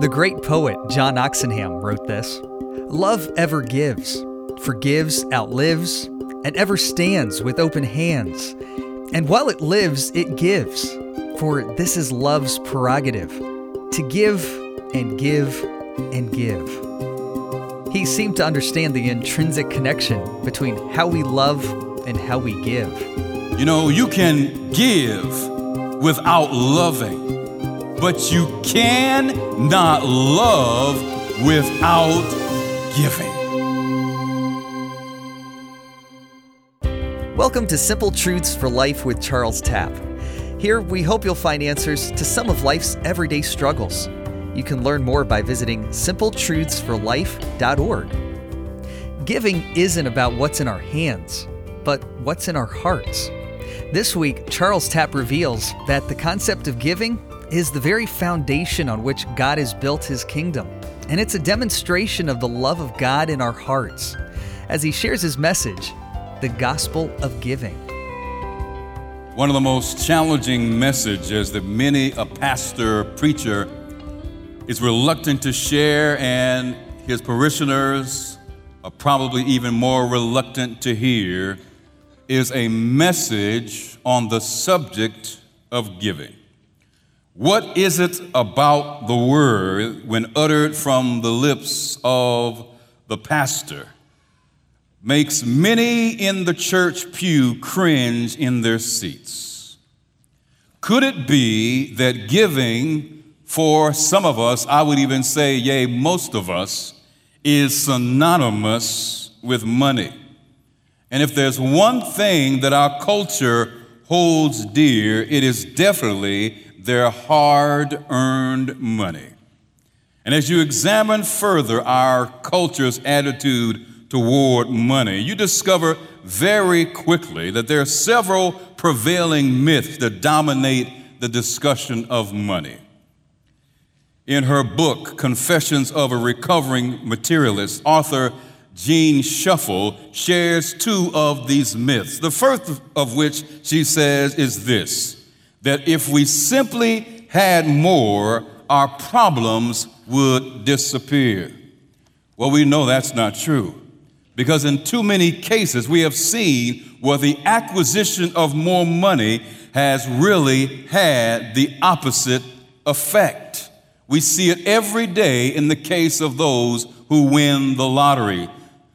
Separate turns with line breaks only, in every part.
The great poet John Oxenham wrote this Love ever gives, forgives, outlives, and ever stands with open hands. And while it lives, it gives. For this is love's prerogative to give and give and give. He seemed to understand the intrinsic connection between how we love and how we give.
You know, you can give without loving, but you cannot love without giving.
Welcome to Simple Truths for Life with Charles Tapp. Here, we hope you'll find answers to some of life's everyday struggles. You can learn more by visiting simpletruthsforlife.org. Giving isn't about what's in our hands, but what's in our hearts. This week, Charles Tapp reveals that the concept of giving is the very foundation on which God has built his kingdom, and it's a demonstration of the love of God in our hearts. As he shares his message, the gospel of giving.
One of the most challenging messages that many a pastor, preacher is reluctant to share, and his parishioners are probably even more reluctant to hear, is a message on the subject of giving. What is it about the word when uttered from the lips of the pastor makes many in the church pew cringe in their seats. Could it be that giving for some of us, I would even say, yea, most of us, is synonymous with money? And if there's one thing that our culture holds dear, it is definitely their hard earned money. And as you examine further our culture's attitude toward money, you discover very quickly that there are several prevailing myths that dominate the discussion of money. In her book, Confessions of a Recovering Materialist, author Jean Shuffle shares two of these myths. The first of which she says is this that if we simply had more, our problems would disappear. Well, we know that's not true. Because in too many cases, we have seen where the acquisition of more money has really had the opposite effect. We see it every day in the case of those who win the lottery,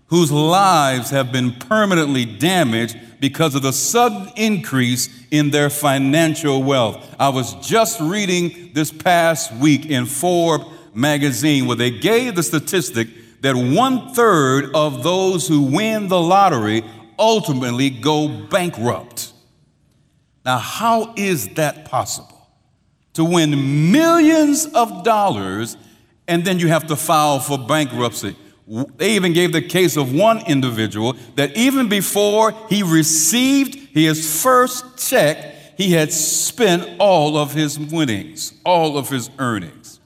whose lives have been permanently damaged because of the sudden increase in their financial wealth. I was just reading this past week in Forbes magazine where they gave the statistic that one third of those who win the lottery ultimately go bankrupt. Now, how is that possible? To win millions of dollars and then you have to file for bankruptcy. They even gave the case of one individual that even before he received his first check, he had spent all of his winnings, all of his earnings.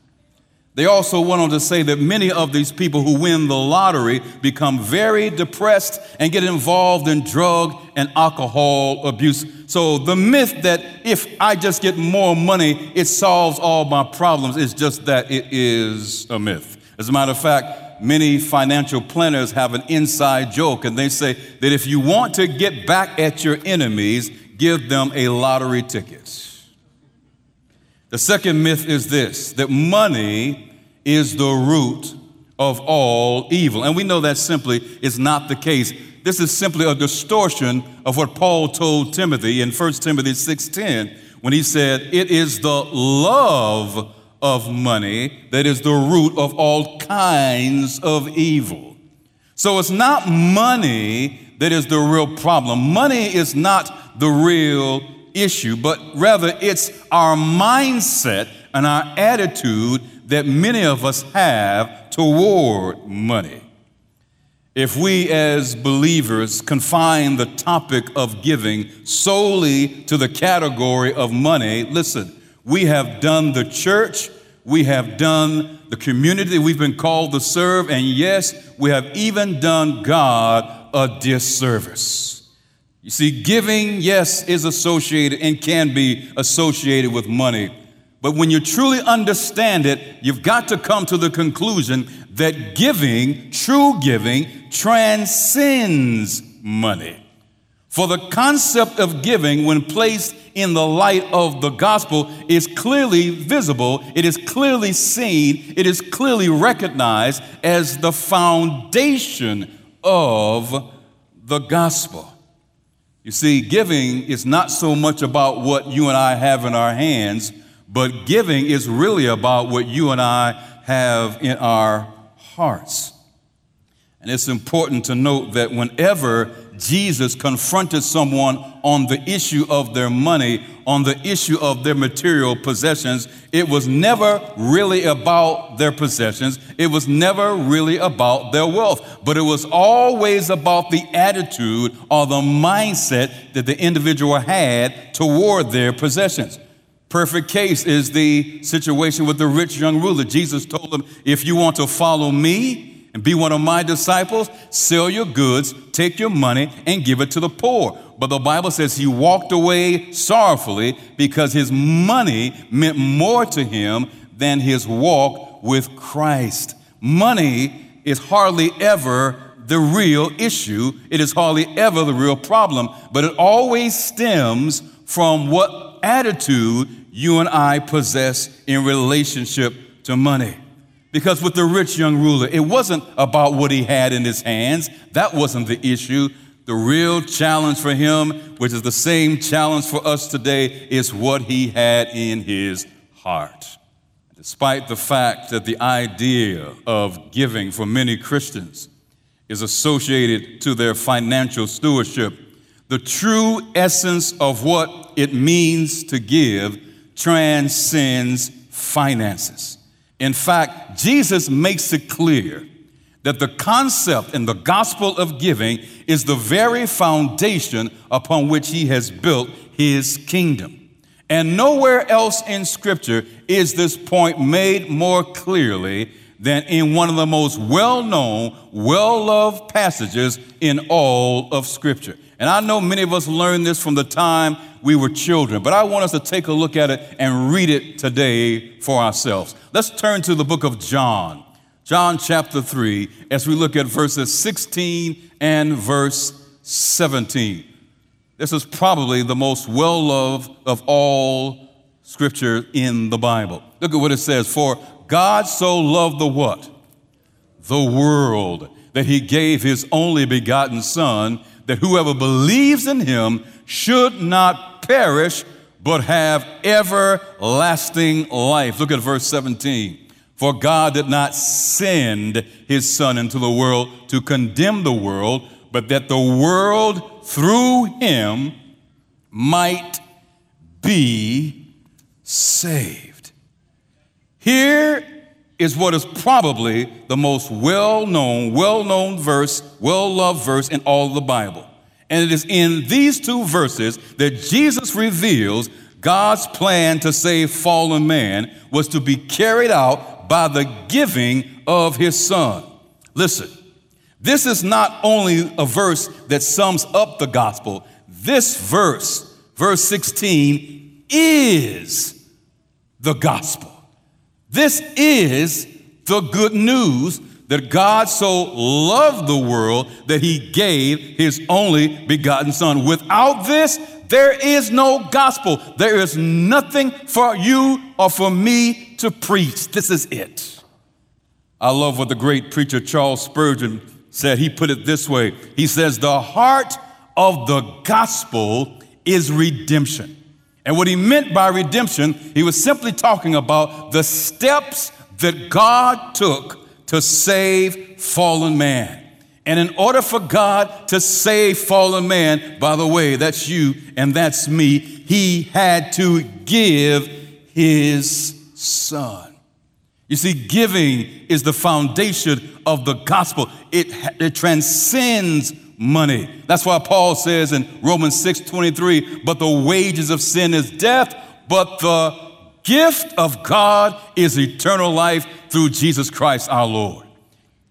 They also went on to say that many of these people who win the lottery become very depressed and get involved in drug and alcohol abuse. So the myth that if I just get more money, it solves all my problems is just that it is a myth. As a matter of fact, many financial planners have an inside joke and they say that if you want to get back at your enemies, give them a lottery ticket. The second myth is this that money is the root of all evil. And we know that simply is not the case. This is simply a distortion of what Paul told Timothy in 1 Timothy 6:10 when he said, "It is the love of money that is the root of all kinds of evil." So it's not money that is the real problem. Money is not the real issue, but rather it's our mindset and our attitude that many of us have toward money. If we as believers confine the topic of giving solely to the category of money, listen, we have done the church, we have done the community we've been called to serve, and yes, we have even done God a disservice. You see, giving, yes, is associated and can be associated with money, But when you truly understand it, you've got to come to the conclusion that giving, true giving, transcends money. For the concept of giving, when placed in the light of the gospel, is clearly visible, it is clearly seen, it is clearly recognized as the foundation of the gospel. You see, giving is not so much about what you and I have in our hands, but giving is really about what you and I have in our hearts. And it's important to note that whenever Jesus confronted someone on the issue of their money, on the issue of their material possessions, it was never really about their possessions. It was never really about their wealth, but it was always about the attitude or the mindset that the individual had toward their possessions. Perfect case is the situation with the rich young ruler. Jesus told him, If you want to follow me, and be one of my disciples, sell your goods, take your money, and give it to the poor. But the Bible says he walked away sorrowfully because his money meant more to him than his walk with Christ. Money is hardly ever the real issue, it is hardly ever the real problem, but it always stems from what attitude you and I possess in relationship to money. Because with the rich young ruler, it wasn't about what he had in his hands. That wasn't the issue. The real challenge for him, which is the same challenge for us today, is what he had in his heart. Despite the fact that the idea of giving for many Christians is associated to their financial stewardship, the true essence of what it means to give transcends finances. In fact, Jesus makes it clear that the concept in the gospel of giving is the very foundation upon which he has built his kingdom. And nowhere else in Scripture is this point made more clearly than in one of the most well known, well loved passages in all of Scripture. And I know many of us learned this from the time we were children, but I want us to take a look at it and read it today for ourselves. Let's turn to the book of John, John chapter 3, as we look at verses 16 and verse 17. This is probably the most well loved of all scripture in the Bible. Look at what it says For God so loved the what? The world, that he gave his only begotten Son that whoever believes in him should not perish, but have everlasting life. Look at verse 17. For God did not send his Son into the world to condemn the world, but that the world through him might be saved. Here is what is probably the most well known, well known verse, well loved verse in all of the Bible. And it is in these two verses that Jesus reveals God's plan to save fallen man was to be carried out by the giving of his son. Listen, this is not only a verse that sums up the gospel, this verse, verse 16, is the gospel. This is the good news that God so loved the world that he gave his only begotten Son. Without this, there is no gospel. There is nothing for you or for me to preach. This is it. I love what the great preacher Charles Spurgeon said. He put it this way He says, The heart of the gospel is redemption. And what he meant by redemption, he was simply talking about the steps that God took to save fallen man. And in order for God to save fallen man, by the way, that's you and that's me, he had to give his son. You see, giving is the foundation of the gospel. It, it transcends money. That's why Paul says in Romans 6 23, but the wages of sin is death, but the gift of God is eternal life through Jesus Christ our Lord.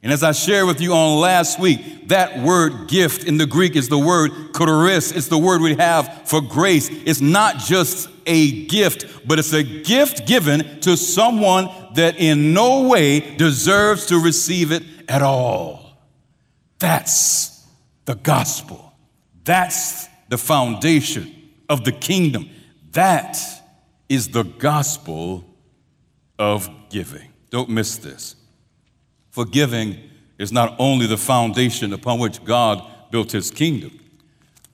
And as I shared with you on last week, that word gift in the Greek is the word charis. It's the word we have for grace. It's not just a gift, but it's a gift given to someone that in no way deserves to receive it at all. That's the gospel. That's the foundation of the kingdom. That is the gospel of giving. Don't miss this. Forgiving is not only the foundation upon which God built his kingdom,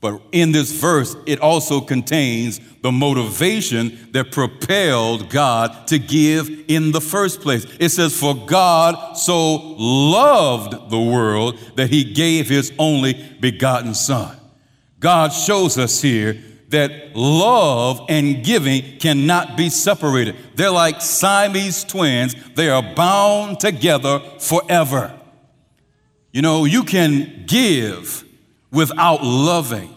but in this verse, it also contains the motivation that propelled God to give in the first place. It says, For God so loved the world that he gave his only begotten Son. God shows us here that love and giving cannot be separated. They're like Siamese twins, they are bound together forever. You know, you can give without loving,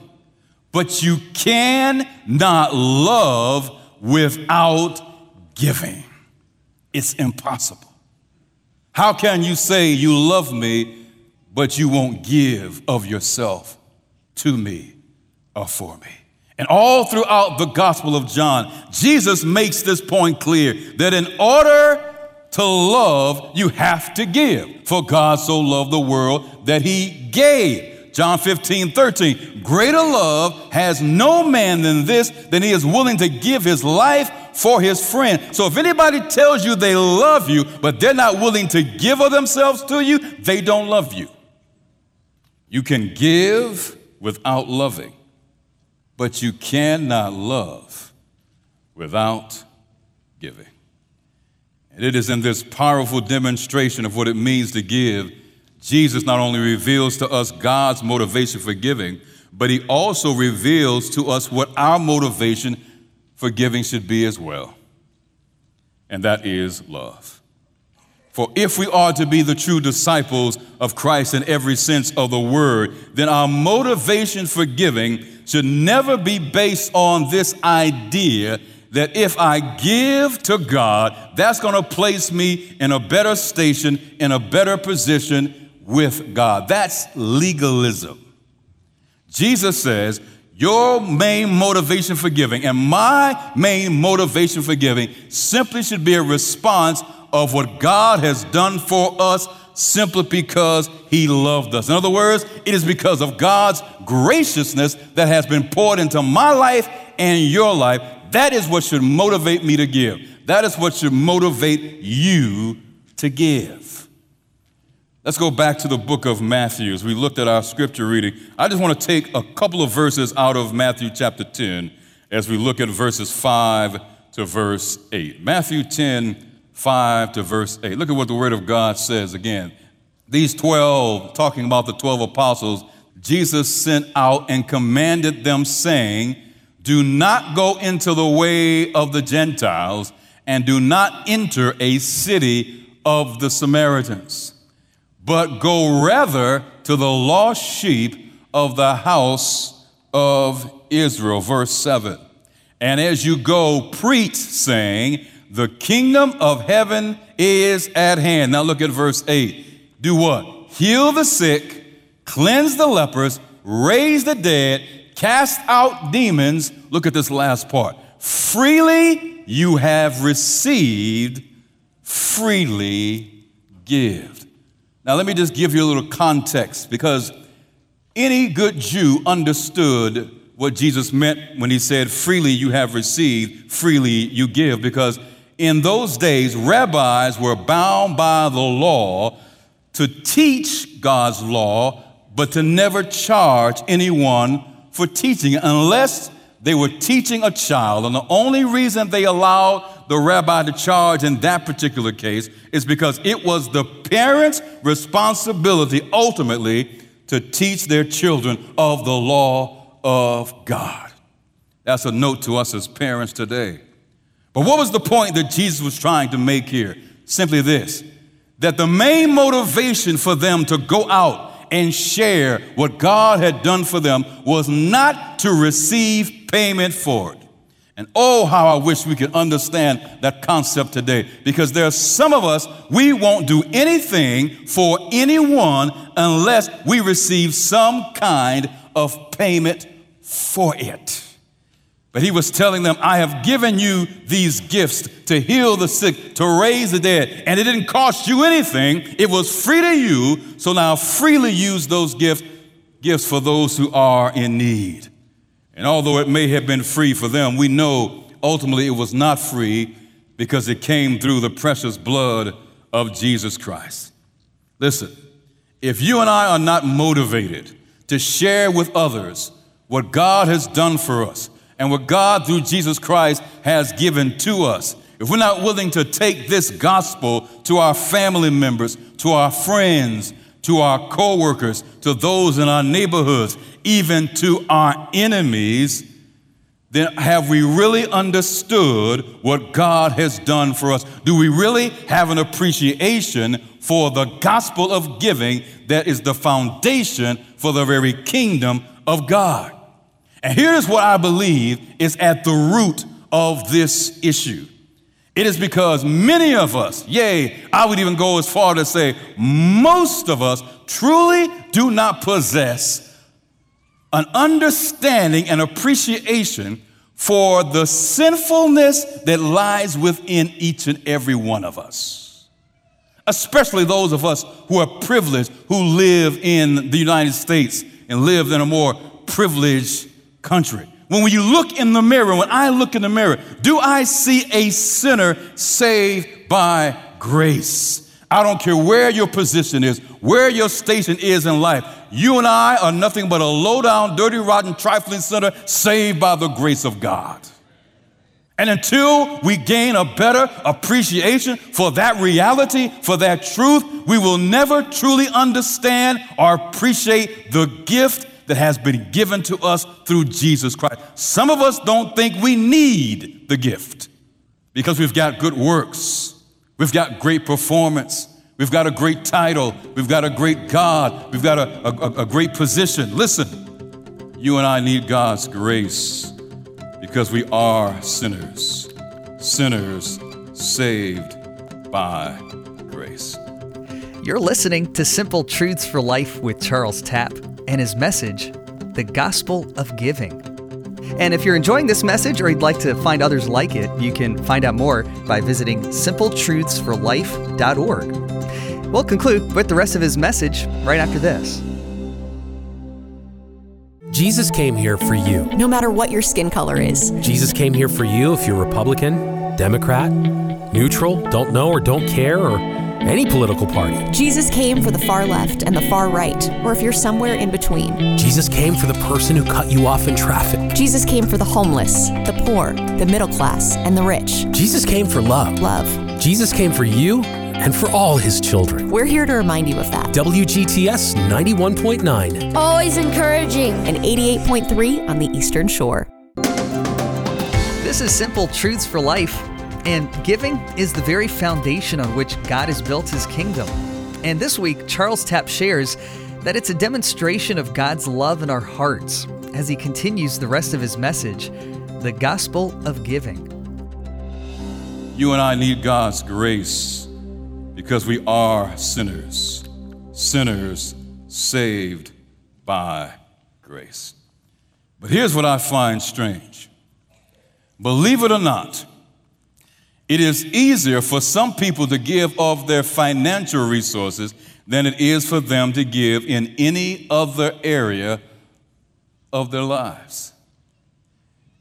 but you cannot love without giving. It's impossible. How can you say you love me, but you won't give of yourself to me or for me? And all throughout the Gospel of John, Jesus makes this point clear that in order to love, you have to give. For God so loved the world that he gave. John 15, 13. Greater love has no man than this, than he is willing to give his life for his friend. So if anybody tells you they love you, but they're not willing to give of themselves to you, they don't love you. You can give without loving. But you cannot love without giving. And it is in this powerful demonstration of what it means to give, Jesus not only reveals to us God's motivation for giving, but he also reveals to us what our motivation for giving should be as well. And that is love. For if we are to be the true disciples of Christ in every sense of the word, then our motivation for giving should never be based on this idea that if I give to God, that's going to place me in a better station, in a better position with God. That's legalism. Jesus says, Your main motivation for giving and my main motivation for giving simply should be a response of what God has done for us simply because he loved us. In other words, it is because of God's graciousness that has been poured into my life and your life. That is what should motivate me to give. That is what should motivate you to give. Let's go back to the book of Matthew as we looked at our scripture reading. I just want to take a couple of verses out of Matthew chapter 10 as we look at verses 5 to verse 8. Matthew 10 5 to verse 8. Look at what the Word of God says again. These 12, talking about the 12 apostles, Jesus sent out and commanded them, saying, Do not go into the way of the Gentiles, and do not enter a city of the Samaritans, but go rather to the lost sheep of the house of Israel. Verse 7. And as you go, preach, saying, the kingdom of heaven is at hand. Now look at verse 8. Do what? Heal the sick, cleanse the lepers, raise the dead, cast out demons. Look at this last part. Freely you have received, freely give. Now, let me just give you a little context because any good Jew understood what Jesus meant when he said, Freely you have received, freely you give, because in those days, rabbis were bound by the law to teach God's law, but to never charge anyone for teaching unless they were teaching a child. And the only reason they allowed the rabbi to charge in that particular case is because it was the parents' responsibility ultimately to teach their children of the law of God. That's a note to us as parents today. But what was the point that Jesus was trying to make here? Simply this that the main motivation for them to go out and share what God had done for them was not to receive payment for it. And oh, how I wish we could understand that concept today because there are some of us, we won't do anything for anyone unless we receive some kind of payment for it. But he was telling them, I have given you these gifts to heal the sick, to raise the dead, and it didn't cost you anything. It was free to you. So now freely use those gifts, gifts for those who are in need. And although it may have been free for them, we know ultimately it was not free because it came through the precious blood of Jesus Christ. Listen, if you and I are not motivated to share with others what God has done for us, and what God through Jesus Christ has given to us. If we're not willing to take this gospel to our family members, to our friends, to our coworkers, to those in our neighborhoods, even to our enemies, then have we really understood what God has done for us? Do we really have an appreciation for the gospel of giving that is the foundation for the very kingdom of God? And here's what I believe is at the root of this issue. It is because many of us, yea, I would even go as far to say most of us, truly do not possess an understanding and appreciation for the sinfulness that lies within each and every one of us. Especially those of us who are privileged, who live in the United States and live in a more privileged country. When you look in the mirror, when I look in the mirror, do I see a sinner saved by grace? I don't care where your position is, where your station is in life. You and I are nothing but a low down, dirty, rotten, trifling sinner saved by the grace of God. And until we gain a better appreciation for that reality, for that truth, we will never truly understand or appreciate the gift that has been given to us through Jesus Christ. Some of us don't think we need the gift because we've got good works, we've got great performance, we've got a great title, we've got a great God, we've got a, a, a great position. Listen, you and I need God's grace because we are sinners, sinners saved by grace.
You're listening to Simple Truths for Life with Charles Tapp and his message, The Gospel of Giving. And if you're enjoying this message or you'd like to find others like it, you can find out more by visiting simpletruthsforlife.org. We'll conclude with the rest of his message right after this.
Jesus came here for you.
No matter what your skin color is.
Jesus came here for you if you're Republican, Democrat, neutral, don't know or don't care, or any political party.
Jesus came for the far left and the far right, or if you're somewhere in between.
Jesus came for the person who cut you off in traffic.
Jesus came for the homeless, the poor, the middle class, and the rich.
Jesus came for love.
Love.
Jesus came for you and for all his children.
We're here to remind you of that.
WGTS 91.9.
Always encouraging.
And 88.3 on the Eastern Shore.
This is Simple Truths for Life. And giving is the very foundation on which God has built his kingdom. And this week, Charles Tapp shares that it's a demonstration of God's love in our hearts as he continues the rest of his message the gospel of giving.
You and I need God's grace because we are sinners, sinners saved by grace. But here's what I find strange believe it or not, it is easier for some people to give of their financial resources than it is for them to give in any other area of their lives.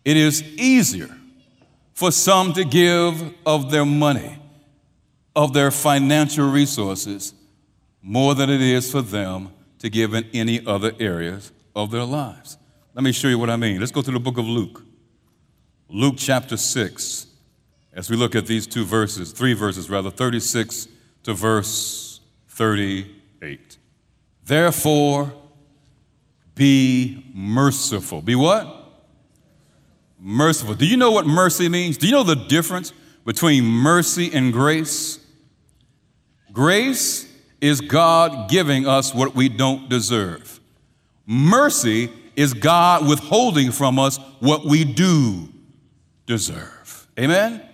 It is easier for some to give of their money, of their financial resources, more than it is for them to give in any other areas of their lives. Let me show you what I mean. Let's go to the book of Luke. Luke chapter 6 as we look at these two verses, three verses rather, 36 to verse 38. Therefore, be merciful. Be what? Merciful. Do you know what mercy means? Do you know the difference between mercy and grace? Grace is God giving us what we don't deserve. Mercy is God withholding from us what we do deserve. Amen?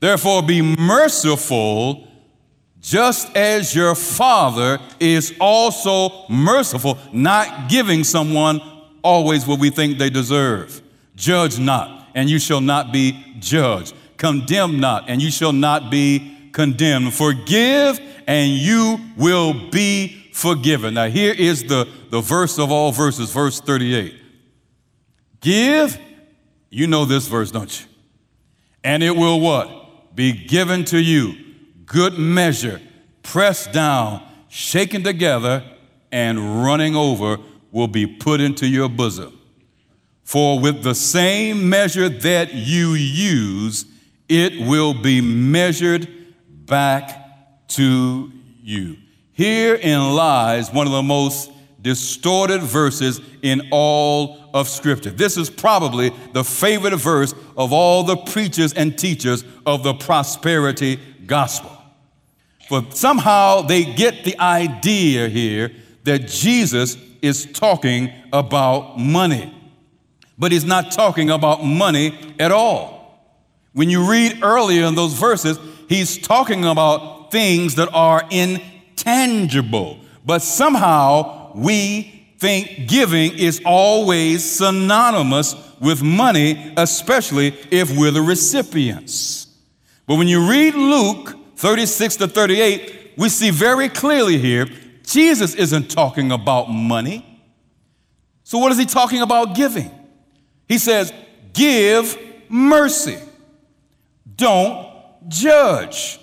Therefore, be merciful just as your Father is also merciful, not giving someone always what we think they deserve. Judge not, and you shall not be judged. Condemn not, and you shall not be condemned. Forgive, and you will be forgiven. Now, here is the, the verse of all verses, verse 38. Give, you know this verse, don't you? And it will what? Be given to you. Good measure, pressed down, shaken together, and running over will be put into your bosom. For with the same measure that you use, it will be measured back to you. Herein lies one of the most distorted verses in all of Scripture. This is probably the favorite verse of all the preachers and teachers of the prosperity gospel. For somehow they get the idea here that Jesus is talking about money, but he's not talking about money at all. When you read earlier in those verses, he's talking about things that are intangible, but somehow we think giving is always synonymous with money, especially if we're the recipients. But when you read Luke 36 to 38, we see very clearly here Jesus isn't talking about money. So, what is he talking about giving? He says, Give mercy. Don't judge.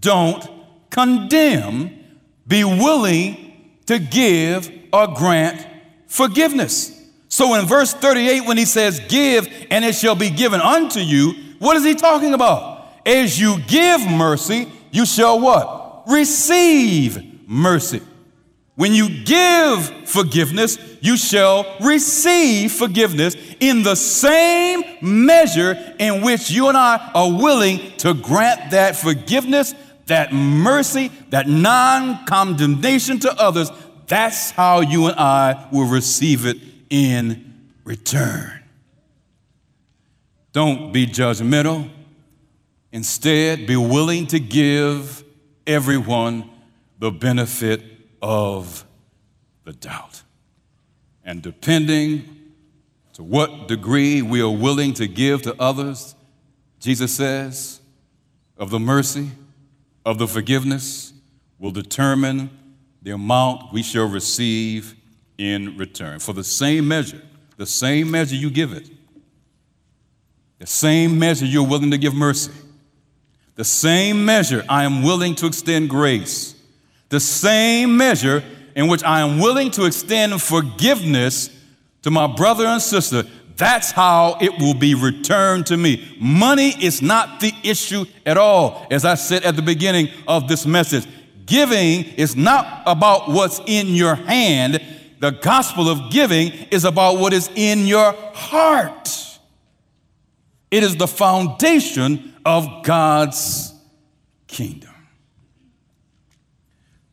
Don't condemn. Be willing to give or grant forgiveness. So in verse 38, when he says, Give and it shall be given unto you, what is he talking about? As you give mercy, you shall what? Receive mercy. When you give forgiveness, you shall receive forgiveness in the same measure in which you and I are willing to grant that forgiveness, that mercy, that non condemnation to others. That's how you and I will receive it in return. Don't be judgmental. Instead, be willing to give everyone the benefit of the doubt. And depending to what degree we are willing to give to others, Jesus says, of the mercy, of the forgiveness, will determine the amount we shall receive in return. For the same measure, the same measure you give it, the same measure you're willing to give mercy, the same measure I am willing to extend grace, the same measure in which I am willing to extend forgiveness to my brother and sister, that's how it will be returned to me. Money is not the issue at all, as I said at the beginning of this message. Giving is not about what's in your hand. The gospel of giving is about what is in your heart. It is the foundation of God's kingdom.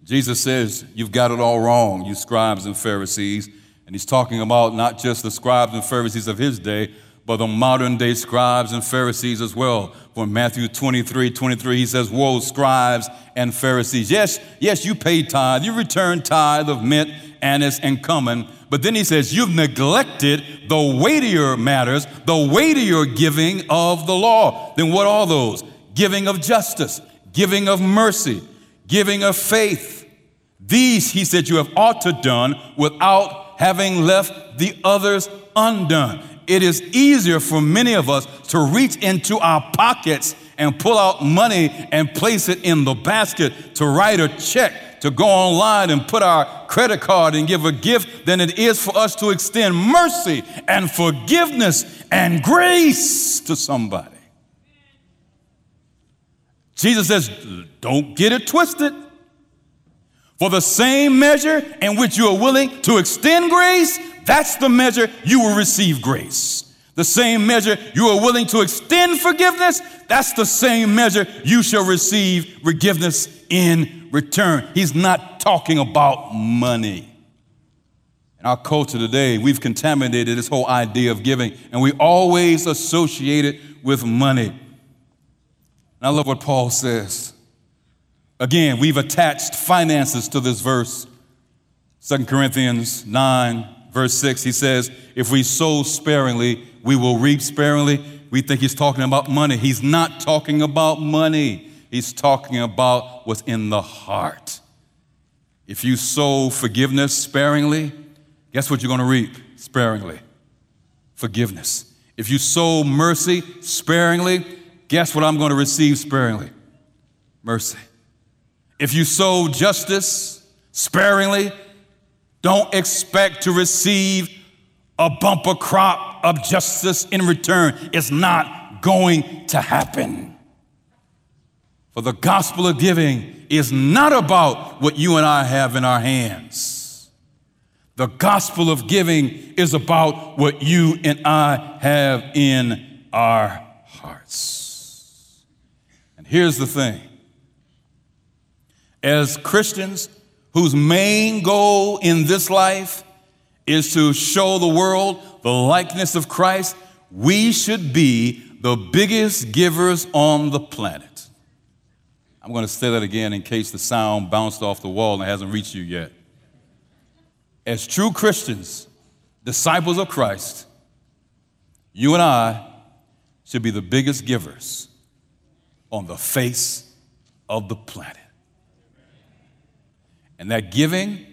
Jesus says, You've got it all wrong, you scribes and Pharisees. And he's talking about not just the scribes and Pharisees of his day, but the modern day scribes and Pharisees as well. For Matthew 23 23, he says, Woe, scribes and Pharisees. Yes, yes, you pay tithe, you return tithe of mint, anise, and cumin. But then he says, You've neglected the weightier matters, the weightier giving of the law. Then what are those? Giving of justice, giving of mercy, giving of faith. These, he said, you have ought to done without having left the others undone. It is easier for many of us to reach into our pockets and pull out money and place it in the basket, to write a check, to go online and put our credit card and give a gift than it is for us to extend mercy and forgiveness and grace to somebody. Jesus says, don't get it twisted. For the same measure in which you are willing to extend grace, that's the measure you will receive grace. The same measure you are willing to extend forgiveness, that's the same measure you shall receive forgiveness in return. He's not talking about money. In our culture today, we've contaminated this whole idea of giving, and we always associate it with money. And I love what Paul says. Again, we've attached finances to this verse. 2 Corinthians 9, verse 6, he says, If we sow sparingly, we will reap sparingly. We think he's talking about money. He's not talking about money, he's talking about what's in the heart. If you sow forgiveness sparingly, guess what you're going to reap sparingly? Forgiveness. If you sow mercy sparingly, guess what I'm going to receive sparingly? Mercy. If you sow justice sparingly, don't expect to receive a bumper crop of justice in return. It's not going to happen. For the gospel of giving is not about what you and I have in our hands. The gospel of giving is about what you and I have in our hearts. And here's the thing as Christians whose main goal in this life is to show the world the likeness of Christ, we should be the biggest givers on the planet. I'm going to say that again in case the sound bounced off the wall and hasn't reached you yet. As true Christians, disciples of Christ, you and I should be the biggest givers on the face of the planet. And that giving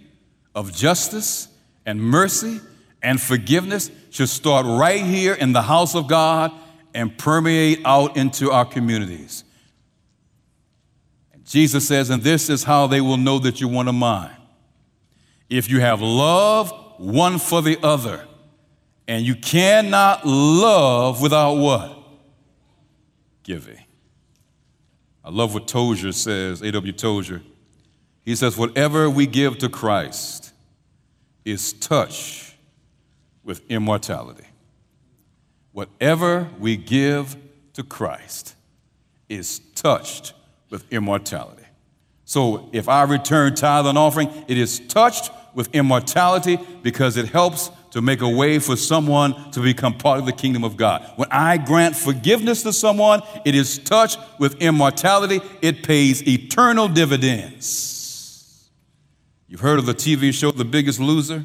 of justice and mercy and forgiveness should start right here in the house of God and permeate out into our communities. Jesus says, and this is how they will know that you're one of mine. If you have love one for the other, and you cannot love without what? Giving. I love what Tozer says, A.W. Tozer. He says, whatever we give to Christ is touch with immortality. Whatever we give to Christ is touched with immortality. So if I return tithe and offering, it is touched with immortality because it helps to make a way for someone to become part of the kingdom of God. When I grant forgiveness to someone, it is touched with immortality. It pays eternal dividends. You've heard of the TV show The Biggest Loser?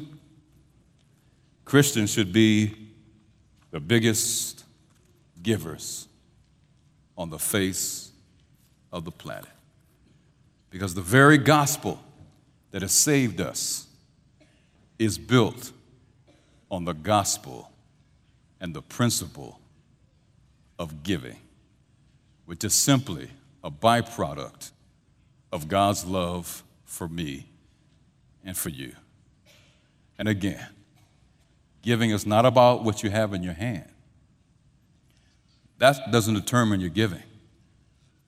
Christians should be the biggest givers on the face of the planet. Because the very gospel that has saved us is built on the gospel and the principle of giving, which is simply a byproduct of God's love for me and for you. And again, giving is not about what you have in your hand. That doesn't determine your giving.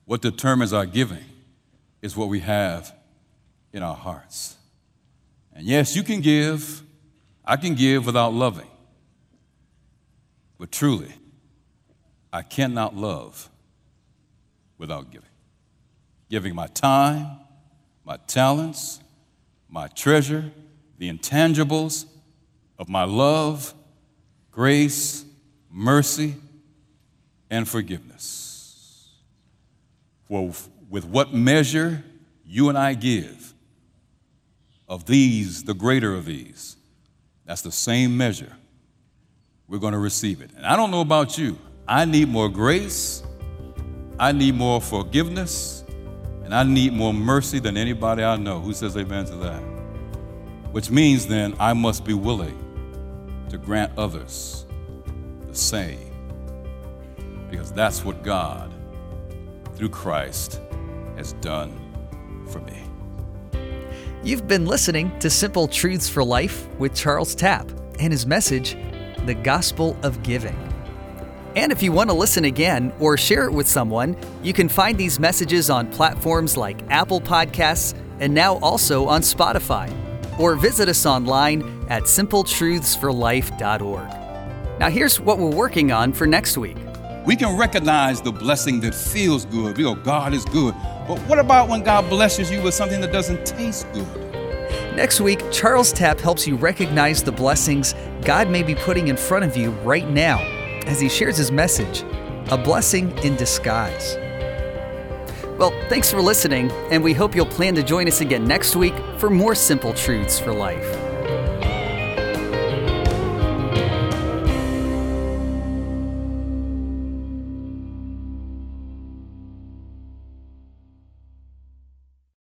What determines our giving is what we have in our hearts. And yes, you can give. I can give without loving. But truly, I cannot love without giving. Giving my time, my talents, my treasure, the intangibles of my love, grace, mercy, and forgiveness. For with what measure you and I give, of these, the greater of these, that's the same measure we're going to receive it. And I don't know about you, I need more grace, I need more forgiveness, and I need more mercy than anybody I know. Who says amen to that? Which means then I must be willing to grant others the same. Because that's what God, through Christ, has done for me.
You've been listening to Simple Truths for Life with Charles Tapp and his message, The Gospel of Giving. And if you want to listen again or share it with someone, you can find these messages on platforms like Apple Podcasts and now also on Spotify. Or visit us online at simpletruthsforlife.org. Now, here's what we're working on for next week.
We can recognize the blessing that feels good. We go, God is good. But what about when God blesses you with something that doesn't taste good?
Next week, Charles Tapp helps you recognize the blessings God may be putting in front of you right now as he shares his message A Blessing in Disguise. Well, thanks for listening, and we hope you'll plan to join us again next week for more simple truths for life.